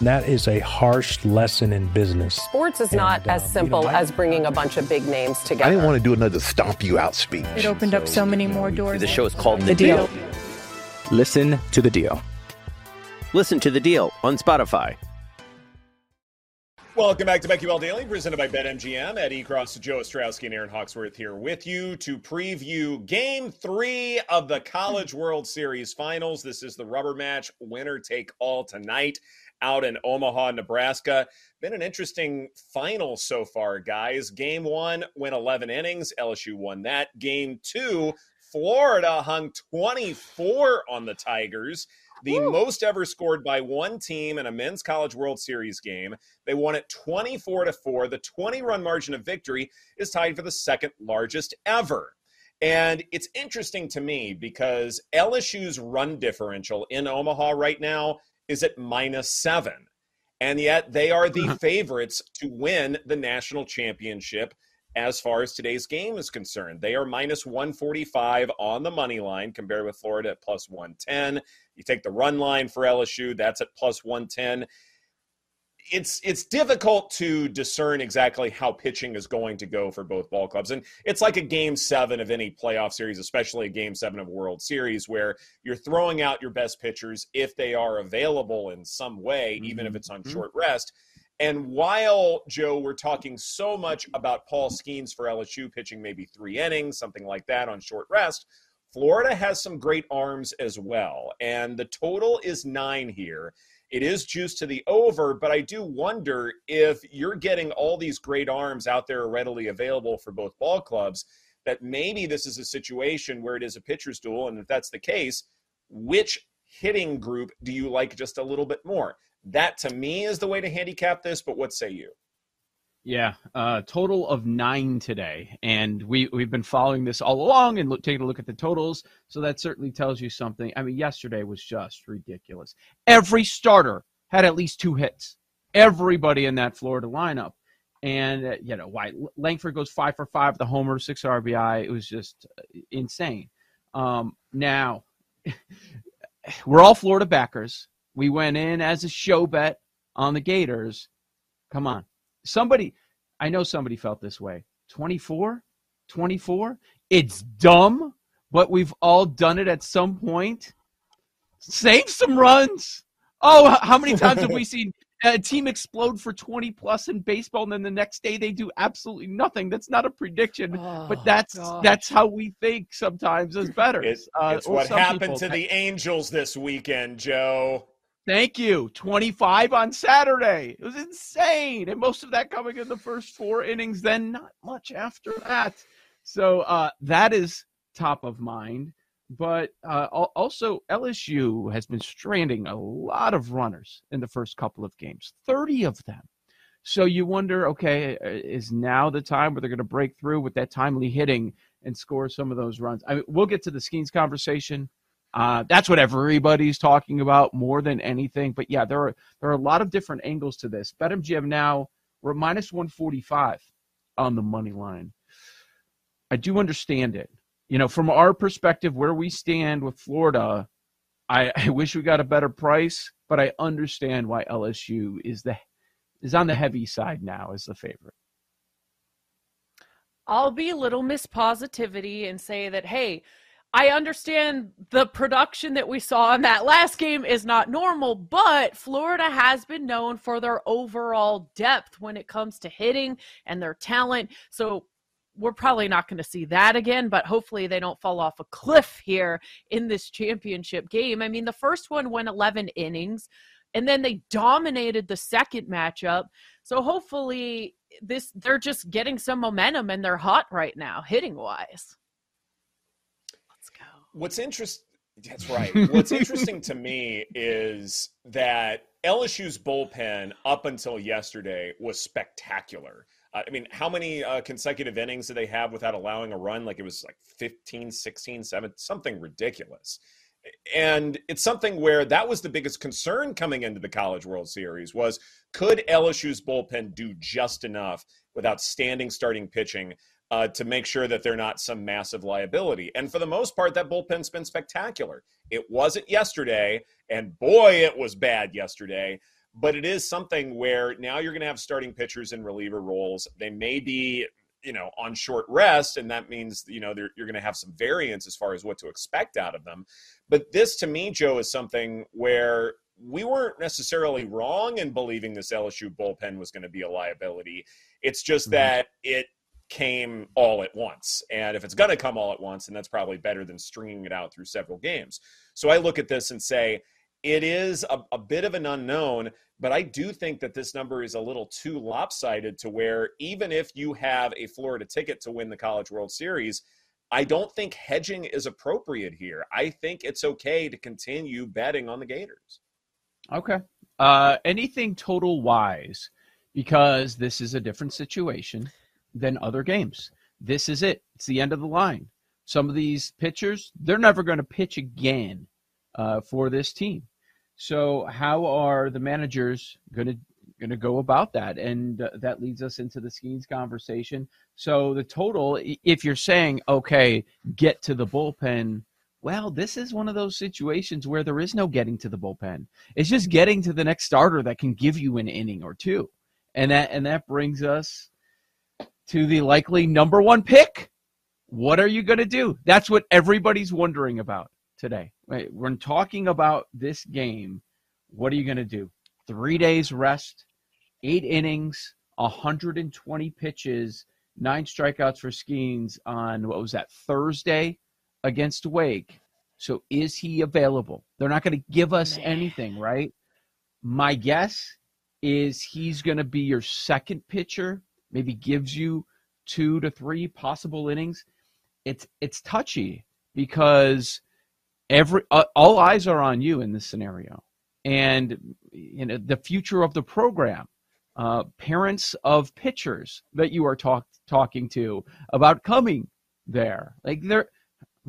That is a harsh lesson in business. Sports is not And, as uh, simple you know, I- as bringing a bunch of big names together. I didn't want to do another stomp you out speech. It opened up so many more doors. The show is called The, The Deal. Listen to The Deal. Listen to The Deal on Spotify. Welcome back to BetQL Daily, presented by BetMGM. Ed Egros, Joe Ostrowski, and Erin Hawksworth here with you to preview Game Three of the College World Series Finals. This is the rubber match, winner take all tonight, out in Omaha, Nebraska. Been an interesting final so far, guys. Game one went 11 innings. LSU won that. Game two, Florida hung 24 on the Tigers the most ever scored by one team in a men's college world series game they won it 24 to 4 the 20 run margin of victory is tied for the second largest ever and it's interesting to me because lsu's run differential in omaha right now is at minus 7 and yet they are the mm-hmm. favorites to win the national championship as far as today's game is concerned. They are minus 145 on the money line compared with Florida at plus 110. You take the run line for LSU, that's at plus 110. It's it's difficult to discern exactly how pitching is going to go for both ball clubs. And it's like a game 7 of any playoff series, especially a game 7 of a World Series where you're throwing out your best pitchers if they are available in some way, even if mm-hmm. it's on mm-hmm. short rest. And while, Joe, we're talking so much about Paul Skenes for LSU pitching maybe three innings, something like that on short rest, Florida has some great arms as well. And the total is nine here. It is juiced to the over, but I do wonder if you're getting all these great arms out there readily available for both ball clubs, that maybe this is a situation where it is a pitcher's duel. And if that's the case, which hitting group do you like just a little bit more? That to me is the way to handicap this, but what say you? Yeah, uh, total of nine today, and we we've been following this all along and look, taking a look at the totals. So that certainly tells you something. I mean, yesterday was just ridiculous. Every starter had at least two hits. Everybody in that Florida lineup, and uh, you know Wyatt Langford goes five for five, the homer, six RBI. It was just uh, insane. Um, now we're all Florida backers. We went in as a show bet on the Gators. Come on. Somebody, I know somebody felt this way. 24? 24? It's dumb, but we've all done it at some point. Save some runs. Oh, how many times have we seen a team explode for 20 plus in baseball and then the next day they do absolutely nothing? That's not a prediction, but Oh, that's gosh. that's how we think sometimes as bettors. It- Uh, it's or what happened people. to the Angels this weekend, Joe. Thank you. 25 on Saturday. It was insane. And most of that coming in the first four innings, then not much after that. So uh, that is top of mind. But uh, also, LSU has been stranding a lot of runners in the first couple of games, 30 of them. So you wonder, okay, uh, is now the time where they're going to break through with that timely hitting and score some of those runs? I mean, we'll get to the Skenes conversation. Uh, that's what everybody's talking about more than anything. But yeah, there are there are a lot of different angles to this. BetMGM now we're minus 145 on the money line. I do understand it. You know, from our perspective, where we stand with Florida, I, I wish we got a better price, but I understand why LSU is the is on the heavy side now as the favorite. I'll be a little Miss Positivity and say that, hey, I understand the production that we saw in that last game is not normal, but Florida has been known for their overall depth when it comes to hitting and their talent. So we're probably not going to see that again, but hopefully they don't fall off a cliff here in this championship game. I mean, the first one went 11 innings and then they dominated the second matchup. So hopefully this they're just getting some momentum and they're hot right now hitting wise. What's interesting that's right. What's interesting to me is that LSU's bullpen up until yesterday was spectacular. Uh, I mean, how many uh, consecutive innings did they have without allowing a run? Like it was like 15, 16, 7, something ridiculous. And it's something where that was the biggest concern coming into the College World Series was could LSU's bullpen do just enough without standing starting pitching uh, to make sure that they're not some massive liability. And for the most part, that bullpen's been spectacular. It wasn't yesterday, and boy, it was bad yesterday but it is something where now you're going to have starting pitchers in reliever roles. They may be, you know, on short rest, and that means you know you're going to have some variance as far as what to expect out of them. But this, to me, Joe, is something where we weren't necessarily wrong in believing this LSU bullpen was going to be a liability. It's just mm-hmm. that it came all at once. And if it's going to come all at once, then that's probably better than stringing it out through several games. So I look at this and say, it is a, a, bit of an unknown, but I do think that this number is a little too lopsided to where even if you have a Florida ticket to win the College World Series, I don't think hedging is appropriate here. I think it's okay to continue betting on the Gators. Okay. Uh, anything total wise, because this is a different situation than other games. This is it. It's the end of the line. Some of these pitchers, they're never going to pitch again uh, for this team. So how are the managers going to going to go about that? And uh, that leads us into the Skenes conversation. So the total, if you're saying okay, get to the bullpen. Well, this is one of those situations where there is no getting to the bullpen. It's just getting to the next starter that can give you an inning or two. And that and that brings us to the likely number one pick. What are you going to do? That's what everybody's wondering about today. Right, we're talking about this game. What are you going to do? Three days rest, eight innings, 120 pitches, nine strikeouts for Skenes on what was that Thursday against Wake. So is he available? They're not going to give us Man. anything, right? My guess is he's going to be your second pitcher. Maybe gives you two to three possible innings. It's it's touchy because every uh, all eyes are on you in this scenario and you know the future of the program uh, parents of pitchers that you are talk, talking to about coming there like they're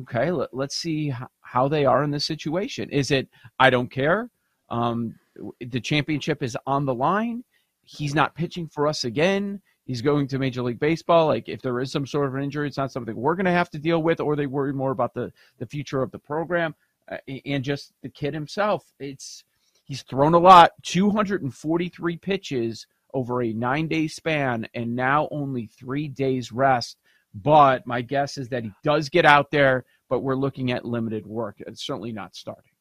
okay let, us see how, they are in this situation is it i don't care um, the championship is on the line he's not pitching for us again he's going to Major League Baseball. Like if there is some sort of an injury, it's not something we're going to have to deal with, or they worry more about the the future of the program uh, and just the kid himself. It's he's thrown a lot, 243 pitches over a nine day span, and now only three days rest. But my guess is that he does get out there, but we're looking at limited work. It's certainly not starting.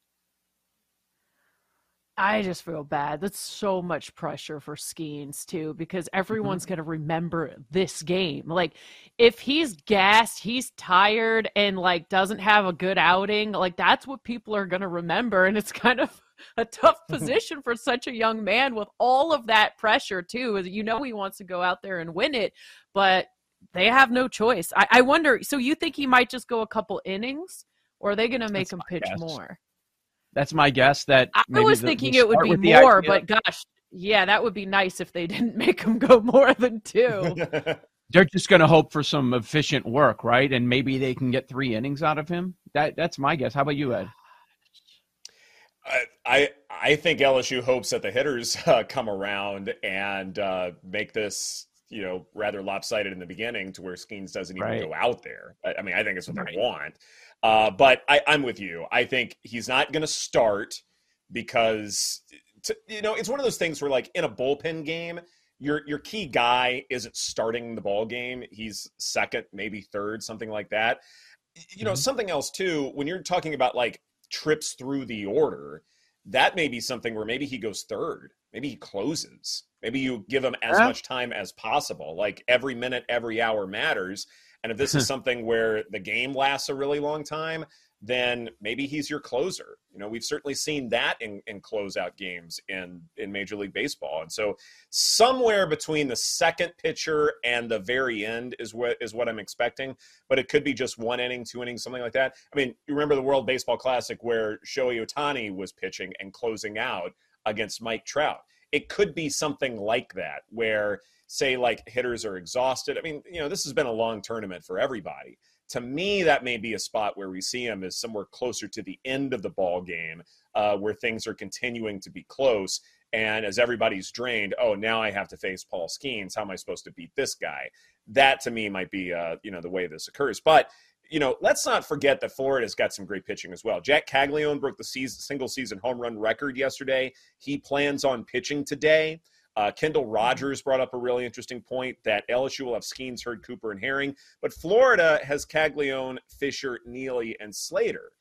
I just feel bad. That's so much pressure for Skenes too, because everyone's mm-hmm. gonna remember this game. Like, if he's gassed, he's tired, and like doesn't have a good outing, like that's what people are gonna remember. And it's kind of a tough position for such a young man with all of that pressure too. You know, he wants to go out there and win it, but they have no choice. I, I wonder. So you think he might just go a couple innings, or are they gonna make That's him pitch guess. more? That's my guess. That I was thinking it would be more, but gosh, yeah, that would be nice if they didn't make him go more than two. They're just going to hope for some efficient work, right? And maybe they can get three innings out of him. That that's my guess. How about you, Ed? I I think LSU hopes that the hitters uh, come around and uh, make this you know rather lopsided in the beginning to where Skenes doesn't even right. go out there. I, I, mean, I think it's what right. they want. Uh, but I, I'm with you. I think he's not going to start because to, you know it's one of those things where like in a bullpen game, your your key guy isn't starting the ball game. He's second, maybe third, something like that. You know, mm-hmm. something else too. When you're talking about like trips through the order, that may be something where maybe he goes third. Maybe he closes. Maybe you give him as Yeah. much time as possible. Like every minute, every hour matters. And if this is something where the game lasts a really long time, then maybe he's your closer. You know, we've certainly seen that in, in closeout games in, in Major League Baseball. And so somewhere between the second pitcher and the very end is what is what I'm expecting. But it could be just one inning, two innings, something like that. I mean, you remember the World Baseball Classic where Shohei Ohtani was pitching and closing out against Mike Trout. It could be something like that where say like hitters are exhausted. I mean, you know, this has been a long tournament for everybody. To me, that may be a spot where we see him as somewhere closer to the end of the ball game, uh, where things are continuing to be close. And as everybody's drained, oh, now I have to face Paul Skenes. How am I supposed to beat this guy? That to me might be, uh, you know, the way this occurs. But you know, let's not forget that Florida's got some great pitching as well. Jack Caglianone broke the season, single season home run record yesterday. He plans on pitching today. Uh, Kendall Rogers brought up a really interesting point that LSU will have Skenes, Hurd, Cooper, and Herring, but Florida has Caglianone, Fisher, Neely, and Slater.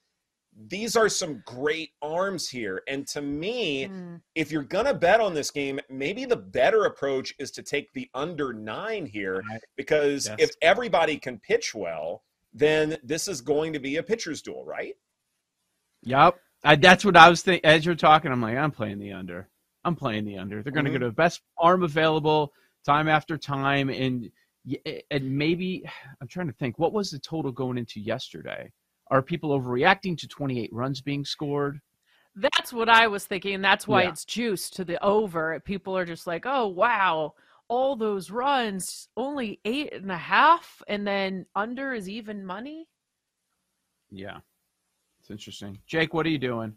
These are some great arms here. And to me, Mm. if you're going to bet on this game, maybe the better approach is to take the under nine here because Yes. if everybody can pitch well, then this is going to be a pitcher's duel, right? Yep. I, that's what I was thinking. As you're talking, I'm like, I'm playing the under. I'm playing the under. They're going to Mhm. go to the best arm available time after time. And, and maybe, I'm trying to think, what was the total going into yesterday? Are people overreacting to 28 runs being scored? That's what I was thinking. and That's why Yeah. it's juiced to the over. People are just like, oh, wow, all those runs, only eight and a half, and then under is even money. Yeah. It's interesting. Jake, what are you doing?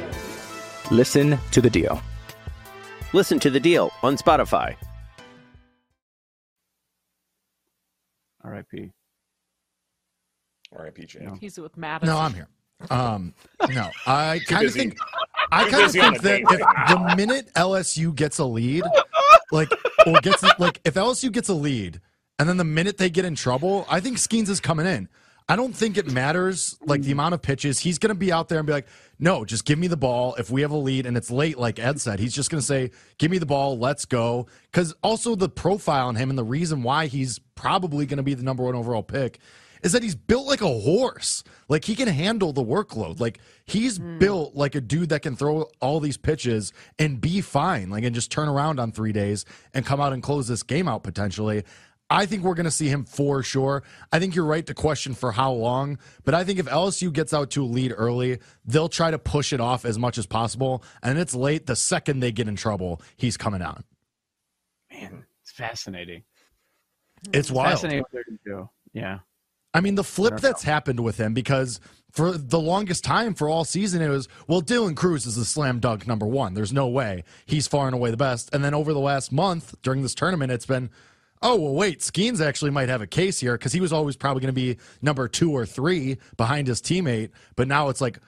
Listen to The Deal. Listen to the deal on Spotify. R.I.P. R.I.P. PJ. No. He's with Madison. No, I'm here. Um, no, I kind of think I kind of think that if right the minute LSU gets a lead, like or gets like if LSU gets a lead, and then the minute they get in trouble, I think Skenes is coming in. I don't think it matters like the amount of pitches. He's going to be out there and be like, "No, just give me the ball." If we have a lead and it's late, like Ed said, he's just going to say, "Give me the ball, let's go." Because also the profile on him and the reason why he's probably going to be the number one overall pick is that he's built like a horse. Like he can handle the workload. Like he's hmm. built like a dude that can throw all these pitches and be fine. Like and just turn around on three days and come out and close this game out potentially. I think we're going to see him for sure. I think you're right to question for how long, but I think if LSU gets out to a lead early, they'll try to push it off as much as possible. And it's late. The second they get in trouble, he's coming out. Man, it's fascinating. It's wild. Fascinating what they're going to do. Yeah. I mean, the flip that's happened with him because for the longest time for all season it was well, Dylan Crews is the slam dunk number one. There's no way he's far and away the best. And then over the last month during this tournament, it's been oh well, wait, Skenes actually might have a case here because he was always probably going to be number two or three behind his teammate. But now it's like.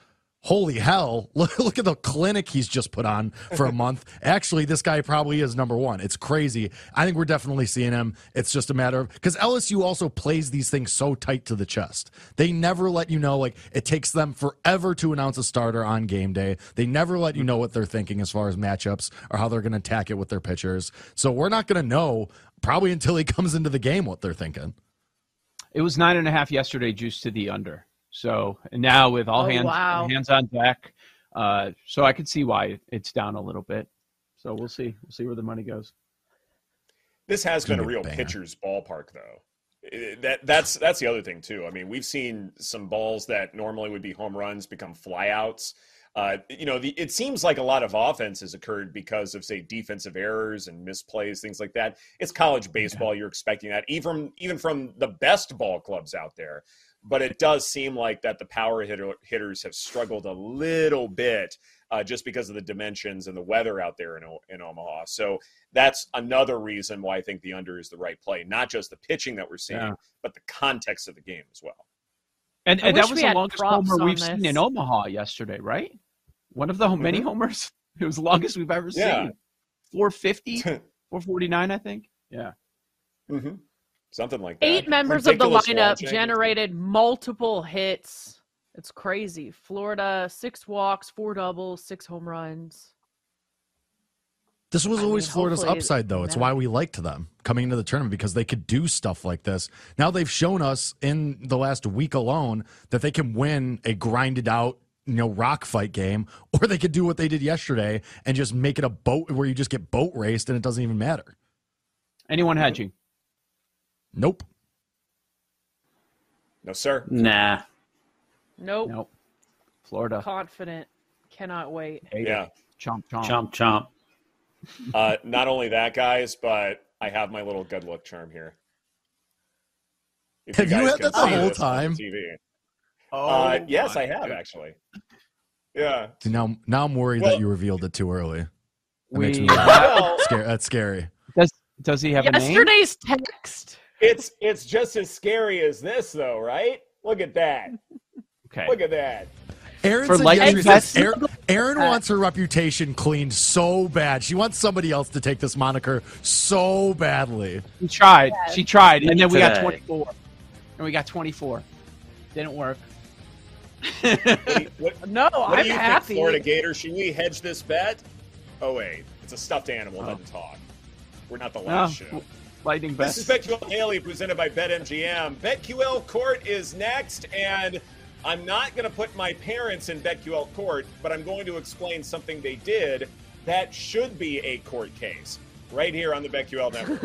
Holy hell, look, look at the clinic he's just put on for a month. Actually, this guy probably is number one. It's crazy. I think we're definitely seeing him. It's just a matter of because LSU also plays these things so tight to the chest. They never let you know, like, it takes them forever to announce a starter on game day. They never let you know what they're thinking as far as matchups or how they're going to attack it with their pitchers. So we're not going to know probably until he comes into the game what they're thinking. It was nine and a half yesterday, juice to the under. So now with all Oh, hands wow. hands on deck, uh, so I could see why it's down a little bit. So we'll see. We'll see where the money goes. This has been a Gonna be a real banger. pitcher's ballpark, though. It- that that's that's the other thing too. I mean, we've seen some balls that normally would be home runs become flyouts. Uh, you know, the, it seems like a lot of offense has occurred because of say defensive errors and misplays, things like that. It's college baseball; you're expecting that even even from the best ball clubs out there. But it does seem like that the power hitter, hitters have struggled a little bit uh, just because of the dimensions and the weather out there in, in Omaha. So that's another reason why I think the under is the right play. Not just the pitching that we're seeing, Yeah. but the context of the game as well. And, and that was we the had longest homer we've seen in Omaha yesterday, right? One of the ho- many homers. It was the longest we've ever Yeah. seen. 450, 449, I think. Yeah. hmm Something like that. Eight members of the lineup watching. generated multiple hits. It's crazy. Florida, six walks, four doubles, six home runs. This was I always mean, Florida's upside, though. It's why we liked them coming into the tournament because they could do stuff like this. Now they've shown us in the last week alone that they can win a grinded out, you know, rock fight game, or they could do what they did yesterday and just make it a boat where you just get boat raced and it doesn't even matter. Anyone hedging? Nope. No, sir. Nah. Nope. Nope. Florida. Confident. Cannot wait. Hate. Yeah. Chomp, chomp. Chomp, chomp. Uh, not only that, guys, but I have my little good luck charm here. If Have you guys had that the whole this on time? TV. Oh, uh, yes, I have goodness. actually. Yeah. See, now, now I'm worried Well- that you revealed it too early. That makes We, me Well, scary. That's scary. does, does he have a name? Yesterday's text. it's it's just as scary as this, though, right? Look at that. Okay. Look at that. Erin For said lightning yesterday- Erin, Erin wants her reputation cleaned so bad. She wants somebody else to take this moniker so badly. She tried. She tried. And then we got 24. And we got 24. Didn't work. What, you- what, No, what I'm do you happy. think, Florida Gator? Should we hedge this bet? Oh wait, it's a stuffed animal. Oh. Doesn't talk. We're not the No. last show. Lightning This is. BetQL Daily presented by BetMGM. BetQL Court is next, and I'm not going to put my parents in BetQL Court, but I'm going to explain something they did that should be a court case right here on the BetQL Network.